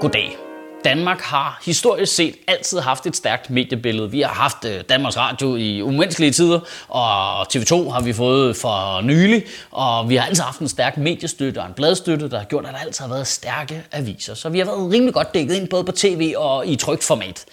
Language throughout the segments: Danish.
Goddag. Danmark har historisk set altid haft et stærkt mediebillede. Vi har haft øh, Danmarks Radio i umenneskelige tider, og TV2 har vi fået for nylig, og vi har altid haft en stærk mediestøtte og en bladstøtte, der har gjort, at der altid har været stærke aviser. Så vi har været rimelig godt dækket ind både på tv og i trygt format.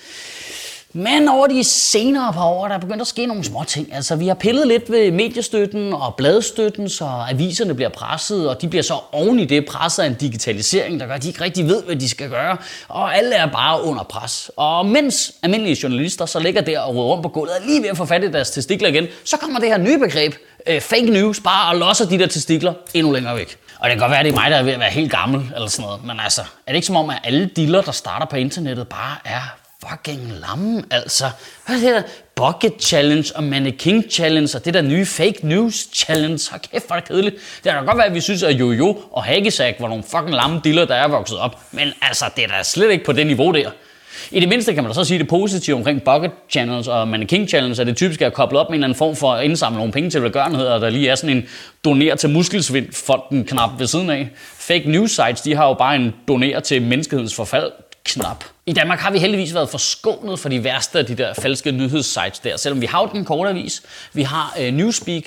Men over de senere par år, der er begyndt at ske nogle små ting. Altså, vi har pillet lidt ved mediestøtten og bladstøtten, så aviserne bliver presset, og de bliver så oven i det presset af en digitalisering, der gør, at de ikke rigtig ved, hvad de skal gøre. Og alle er bare under pres. Og mens almindelige journalister så ligger der og råder rundt på gulvet, og lige ved at få fat i deres testikler igen, så kommer det her nye begreb, øh, fake news, bare og losser de der testikler endnu længere væk. Og det kan godt være, at det er mig, der er ved at være helt gammel, eller sådan noget. Men altså, er det ikke som om, at alle diller, der starter på internettet, bare er fucking lamme, altså. Hvad hedder det der? Bucket Challenge og Mannequin Challenge og det der nye Fake News Challenge. Hvor kæft, hvor er det kedeligt. Det kan godt være, at vi synes, at Jojo og Hagesack var nogle fucking lamme diller, der er vokset op. Men altså, det er da slet ikke på det niveau der. I det mindste kan man da så sige det positive omkring Bucket Channels og Mannequin Challenge, at det typisk er koblet op med en eller anden form for at indsamle nogle penge til velgørenhed, og der lige er sådan en doner til muskelsvindfonden knap ved siden af. Fake news sites, de har jo bare en doner til menneskehedens forfald knap. I Danmark har vi heldigvis været forskånet for de værste af de der falske nyhedssites der, selvom vi har jo den korte avis, vi har øh, Newspeak,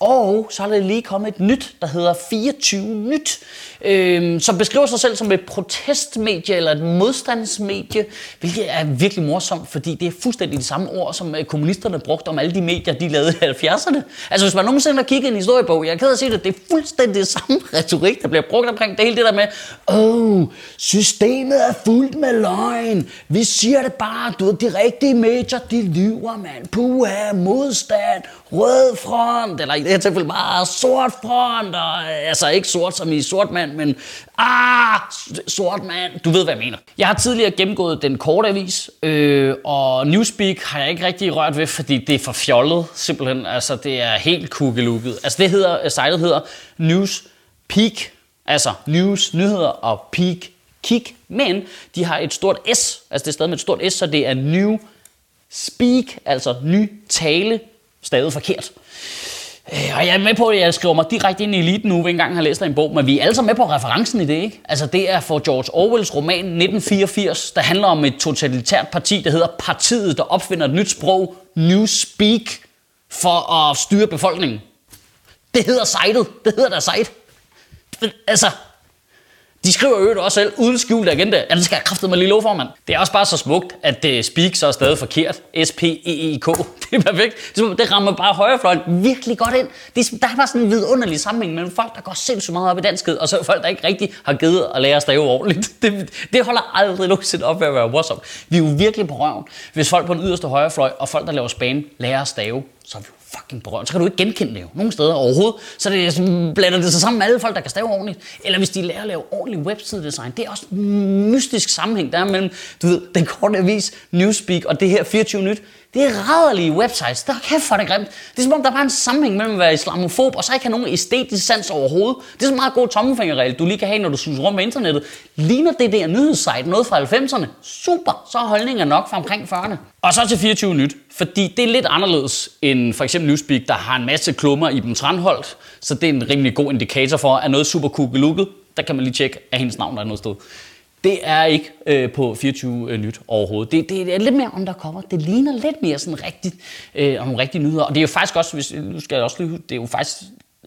og så er der lige kommet et nyt, der hedder 24 Nyt, øh, som beskriver sig selv som et protestmedie eller et modstandsmedie, hvilket er virkelig morsomt, fordi det er fuldstændig de samme ord, som øh, kommunisterne brugte om alle de medier, de lavede i 70'erne. Altså hvis man nogensinde har kigget en historiebog, jeg er ked at sige det, det er fuldstændig det samme retorik, der bliver brugt omkring det hele det der med, åh, oh, systemet er fuldt med løgn, vi siger det bare, du ved, de rigtige medier, de lyver, mand, puha, modstand, rød front, eller i det her tilfælde bare sort front, og, øh, altså ikke sort som i sort mand, men ah, sort mand, du ved hvad jeg mener. Jeg har tidligere gennemgået den korte avis, øh, og Newspeak har jeg ikke rigtig rørt ved, fordi det er for fjollet, simpelthen. Altså det er helt kukkelukket. Altså det hedder, øh, sitet hedder Newspeak, altså news, nyheder og peak, kick, men de har et stort S, altså det er stadig med et stort S, så det er New Speak, altså ny tale, stavet forkert. Øh, og jeg er med på, at jeg skriver mig direkte ind i eliten nu, ved engang har læst en bog, men vi er alle sammen med på referencen i det, ikke? Altså det er for George Orwells roman 1984, der handler om et totalitært parti, der hedder Partiet, der opfinder et nyt sprog, Newspeak, for at styre befolkningen. Det hedder sitet. Det hedder der site. Altså, de skriver jo også selv, uden skjult agenda, at det skal have med lige lov mand. Det er også bare så smukt, at det speak så er stadig forkert. S-P-E-E-K. Det er perfekt. Det rammer bare højrefløjen virkelig godt ind. Det er, der er bare sådan en vidunderlig sammenhæng mellem folk, der går sindssygt meget op i danskhed, og så folk, der ikke rigtig har givet at lære at stave ordentligt. Det, det holder aldrig nogensinde op ved at være morsomt. Vi er jo virkelig på røven, hvis folk på den yderste højrefløj og folk, der laver spam, lærer at stave så er vi fucking på røven. Så kan du ikke genkende det jo nogen steder overhovedet. Så det så blander det sig sammen med alle folk, der kan stave ordentligt. Eller hvis de lærer at lave ordentlig website-design. Det er også en mystisk sammenhæng, der er mellem du ved, den korte avis, Newspeak og det her 24 nyt. Det er rædderlige websites. Der er kæft for det grimt. Det er som om, der er bare en sammenhæng mellem at være islamofob, og så ikke have nogen æstetisk sans overhovedet. Det er så meget god tommelfingerregel, du lige kan have, når du suser rundt på internettet. Ligner det der nyhedssite noget fra 90'erne? Super, så er holdningen nok fra omkring 40'erne. Og så til 24 nyt, fordi det er lidt anderledes end for eksempel Newspeak, der har en masse klummer i dem Tranholdt, så det er en rimelig god indikator for, at noget super kugelukket. der kan man lige tjekke, at hendes navn der er noget sted. Det er ikke øh, på 24 øh, nyt overhovedet. Det, det er lidt mere undercover. Det ligner lidt mere sådan rigtigt, øh, om rigtige nyheder. Og det er jo faktisk også, hvis, nu skal jeg også lige, det er jo faktisk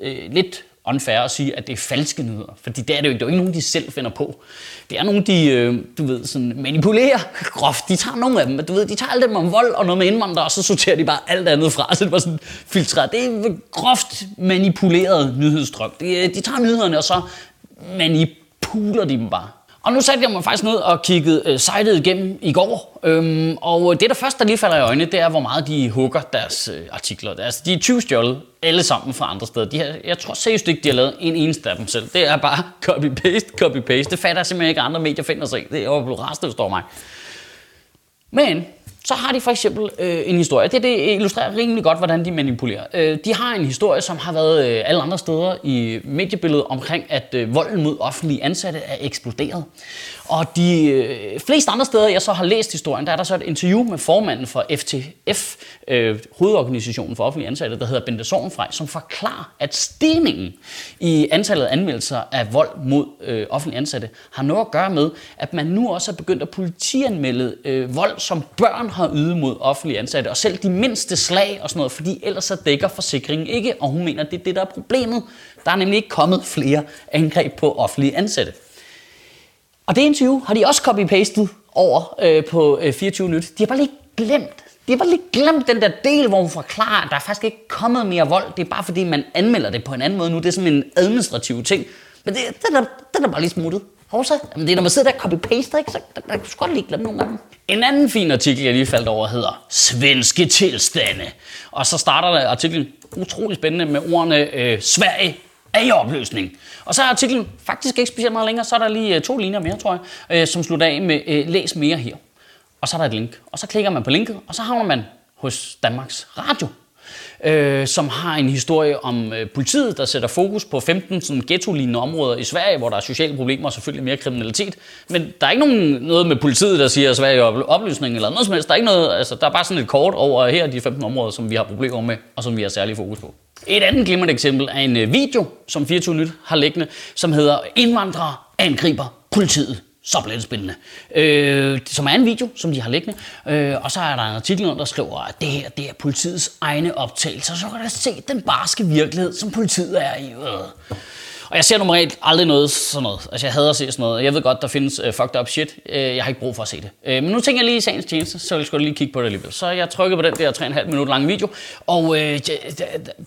øh, lidt unfair at sige, at det er falske nyheder. Fordi det er det jo ikke. Det er jo ikke nogen, de selv finder på. Det er nogen, de øh, du ved, sådan manipulerer groft. De tager nogle af dem. Du ved, de tager alt dem om vold og noget med indvandrere, og så sorterer de bare alt andet fra. Så det var sådan filtreret. Det er groft manipuleret nyhedsstrøm. De, øh, de tager nyhederne, og så manipulerer de dem bare. Og nu satte jeg mig faktisk ned og kiggede øh, sitet igennem i går, øhm, og det der første, der lige falder i øjnene, det er, hvor meget de hugger deres øh, artikler. Altså, de er 20 stjålet alle sammen fra andre steder. De har, jeg tror seriøst ikke, de har lavet en eneste af dem selv. Det er bare copy-paste, copy-paste. Det fatter jeg simpelthen ikke, andre medier finder sig Det er jo blevet rastet, står mig. Men så har de for eksempel øh, en historie. Det, det illustrerer rimelig godt, hvordan de manipulerer. Øh, de har en historie, som har været øh, alle andre steder i mediebilledet omkring, at øh, volden mod offentlige ansatte er eksploderet. Og de øh, fleste andre steder, jeg så har læst historien, der er der så et interview med formanden for FTF, øh, hovedorganisationen for offentlige ansatte, der hedder Bente Sorgenfrej, som forklarer, at stigningen i antallet af anmeldelser af vold mod øh, offentlige ansatte har noget at gøre med, at man nu også er begyndt at politianmelde øh, vold, som børn har ydet mod offentlige ansatte, og selv de mindste slag og sådan noget, fordi ellers så dækker forsikringen ikke, og hun mener, det er det, der er problemet. Der er nemlig ikke kommet flere angreb på offentlige ansatte. Og det interview har de også copy-pastet over øh, på øh, 24 Nyt. De har bare lige glemt. De har bare lige glemt den der del, hvor hun forklarer, at der er faktisk ikke kommet mere vold. Det er bare fordi, man anmelder det på en anden måde nu. Det er sådan en administrativ ting. Men det, den, er, den er bare lige smuttet. Hovsa. Jamen det er, når man sidder der og copy-paster, ikke? så der, der, der skulle godt lige glemme nogle gange. En anden fin artikel, jeg lige faldt over, hedder Svenske tilstande. Og så starter der artiklen utrolig spændende med ordene øh, Sverige er i opløsning. Og så er artiklen faktisk ikke specielt meget længere, så er der lige øh, to linjer mere, tror jeg, øh, som slutter af med øh, læs mere her. Og så er der et link. Og så klikker man på linket, og så havner man hos Danmarks Radio øh, som har en historie om øh, politiet, der sætter fokus på 15 sådan, ghetto-lignende områder i Sverige, hvor der er sociale problemer og selvfølgelig mere kriminalitet. Men der er ikke nogen, noget med politiet, der siger, at Sverige er oplysning eller noget som helst. Der er, ikke noget, altså, der er bare sådan et kort over her de 15 områder, som vi har problemer med, og som vi har særlig fokus på. Et andet glimrende eksempel er en øh, video, som 24 Nyt har liggende, som hedder Indvandrere angriber politiet så bliver det spændende. Øh, som er en video, som de har liggende. Øh, og så er der en artikel, der skriver, at det her det er politiets egne optagelser. Så kan du se den barske virkelighed, som politiet er i. Øh. Og jeg ser normalt aldrig noget sådan noget. Altså jeg hader at se sådan noget. Jeg ved godt, der findes uh, fucked up shit. Uh, jeg har ikke brug for at se det. Uh, men nu tænker jeg lige i sagens tjeneste, så jeg skulle lige kigge på det alligevel. Så jeg trykker på den der 3,5 minut lange video, og uh, der,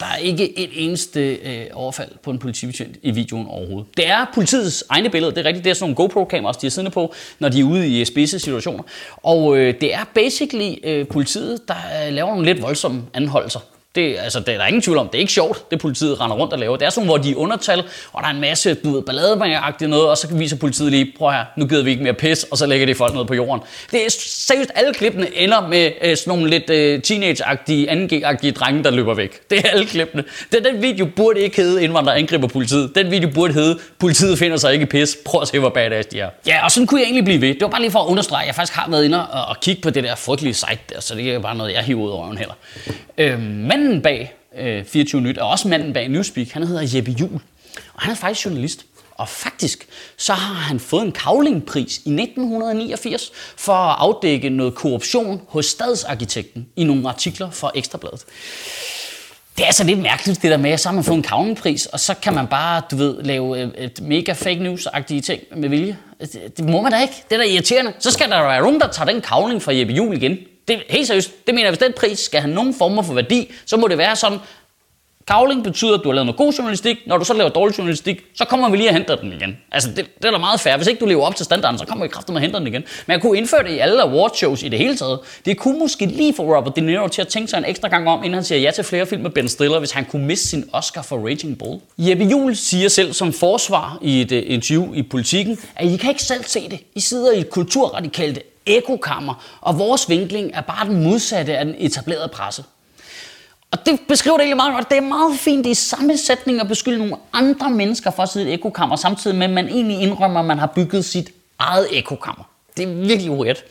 der er ikke et eneste uh, overfald på en politibetjent i videoen overhovedet. Det er politiets egne billeder. Det er rigtigt. Det er sådan nogle GoPro-kameraer, de er siddende på, når de er ude i spidse situationer. Og uh, det er basically uh, politiet, der uh, laver nogle lidt voldsomme anholdelser. Det, altså, det er der ingen tvivl om. Det er ikke sjovt, det politiet render rundt og laver. Det er sådan, hvor de er undertal, og der er en masse du ved, balladebangeragtigt noget, og så viser politiet lige, prøv her, nu gider vi ikke mere pis, og så lægger de folk ned på jorden. Det er seriøst, alle klippene ender med øh, sådan nogle lidt øh, teenage-agtige, 2G-agtige drenge, der løber væk. Det er alle klippene. Den, den video burde ikke hedde indvandrere angriber politiet. Den video burde hedde, politiet finder sig ikke pis. Prøv at se, hvor badass de er. Ja, og sådan kunne jeg egentlig blive ved. Det var bare lige for at understrege, at jeg faktisk har været inde og, og kigge på det der frygtelige site der, så det er bare noget, jeg hiver ud røven heller. Øh, manden bag øh, 24 Nyt, og også manden bag Newspeak, han hedder Jeppe Jul. Og han er faktisk journalist. Og faktisk, så har han fået en kavlingpris i 1989 for at afdække noget korruption hos stadsarkitekten i nogle artikler for Ekstrabladet. Det er altså lidt mærkeligt, det der med, at så har man fået en kavlingpris, og så kan man bare, du ved, lave øh, et mega fake news-agtige ting med vilje. Det, det må man da ikke. Det er da irriterende. Så skal der være nogen, der tager den kavling fra Jeppe Jul igen det, helt seriøst, det mener jeg, hvis den pris skal have nogen former for værdi, så må det være sådan, Kavling betyder, at du har lavet noget god journalistik. Når du så laver dårlig journalistik, så kommer vi lige og henter den igen. Altså, det, det er da meget fair. Hvis ikke du lever op til standarden, så kommer vi kraftigt med at hente den igen. Men jeg kunne indføre det i alle awardshows i det hele taget. Det kunne måske lige få Robert De Niro til at tænke sig en ekstra gang om, inden han siger ja til flere film med Ben Stiller, hvis han kunne miste sin Oscar for Raging Bull. Jeppe Juhl siger selv som forsvar i et øh, interview i Politiken, at I kan ikke selv se det. I sidder i et kulturradikalt ekokammer, og vores vinkling er bare den modsatte af den etablerede presse. Og det beskriver det egentlig meget godt. Det er meget fint i samme sætning at beskylde nogle andre mennesker for at sidde i et ekokammer, samtidig med, at man egentlig indrømmer, at man har bygget sit eget ekokammer. Det er virkelig uret.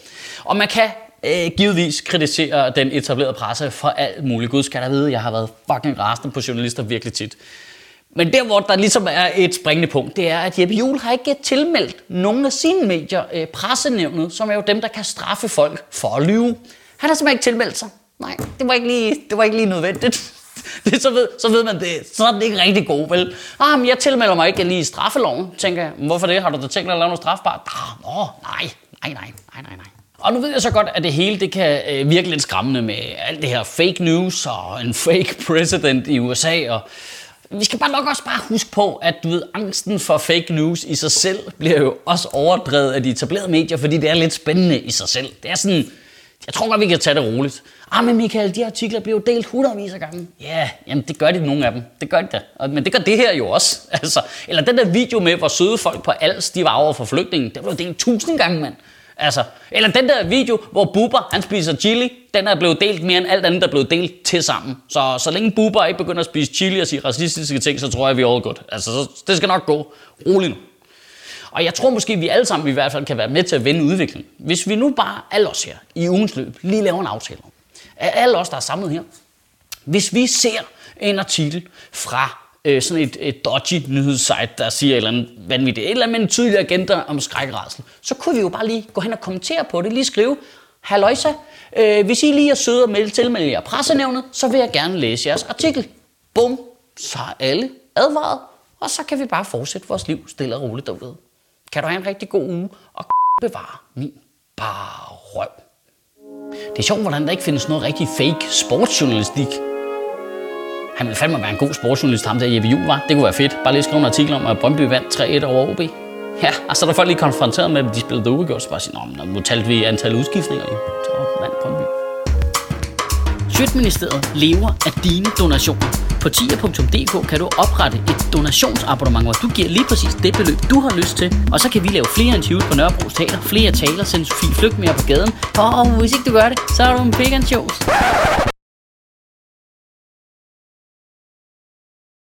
Og man kan øh, givetvis kritisere den etablerede presse for alt muligt. Gud skal der vide, jeg har været fucking rasende på journalister virkelig tit. Men der, hvor der ligesom er et springende punkt, det er, at Jeppe Juhl har ikke tilmeldt nogen af sine medier øh, pressenævnet, som er jo dem, der kan straffe folk for at lyve. Han har simpelthen ikke tilmeldt sig. Nej, det var ikke lige, det var ikke lige nødvendigt. Det, så, ved, så ved man det. Så er det ikke rigtig god, vel? Ah, men jeg tilmelder mig ikke lige i straffeloven, tænker jeg. Hvorfor det? Har du da tænkt dig at lave noget strafbart? Ah, nå, nej, nej, nej, nej, nej, nej. Og nu ved jeg så godt, at det hele det kan øh, virke lidt skræmmende med alt det her fake news og en fake president i USA og vi skal bare nok også bare huske på, at du ved, angsten for fake news i sig selv bliver jo også overdrevet af de etablerede medier, fordi det er lidt spændende i sig selv. Det er sådan, jeg tror godt, vi kan tage det roligt. Ah, men Michael, de artikler bliver jo delt hundredvis af gange. Ja, yeah, jamen det gør de nogle af dem. Det gør de da. Men det gør det her jo også. Altså, eller den der video med, hvor søde folk på Als, de var over for flygtningen, det blev delt tusind gange, mand. Altså, eller den der video, hvor Bubber, han spiser chili, den er blevet delt mere end alt andet, der er blevet delt til sammen. Så så længe Bubber ikke begynder at spise chili og sige racistiske ting, så tror jeg, vi er all good. Altså, så, det skal nok gå. Rolig nu. Og jeg tror måske, vi alle sammen i hvert fald kan være med til at vende udviklingen. Hvis vi nu bare, alle os her, i ugens løb, lige laver en aftale om, alle os, der er samlet her, hvis vi ser en artikel fra øh, sådan et, et dodgy nyhedssite, der siger et eller andet vanvittigt, et eller andet med en tydelig agenda om skrækrædsel, så kunne vi jo bare lige gå hen og kommentere på det, lige skrive, Halløjsa, øh, hvis I lige er søde og melde tilmelde jer pressenævnet, så vil jeg gerne læse jeres artikel. Bum, så er alle advaret, og så kan vi bare fortsætte vores liv stille og roligt derude. Kan du have en rigtig god uge, og bevare min bare røv. Det er sjovt, hvordan der ikke findes noget rigtig fake sportsjournalistik. Han ville fandme være en god sportsjournalist, ham der Jeppe Juhl var. Det kunne være fedt. Bare lige skrive en artikel om, at Brøndby vandt 3-1 over OB. Ja, og så er der folk lige konfronteret med, at de spillede uafgjort, så bare sige, Nå, nu talte vi antal udskiftninger, jo. Så vandt Brøndby. Sjøtministeriet lever af dine donationer. På tier.dk kan du oprette et donationsabonnement, hvor du giver lige præcis det beløb, du har lyst til. Og så kan vi lave flere interviews på Nørrebro Teater, flere taler, sende Sofie Flygt mere på gaden. Og hvis ikke du gør det, så er du en vegan shows.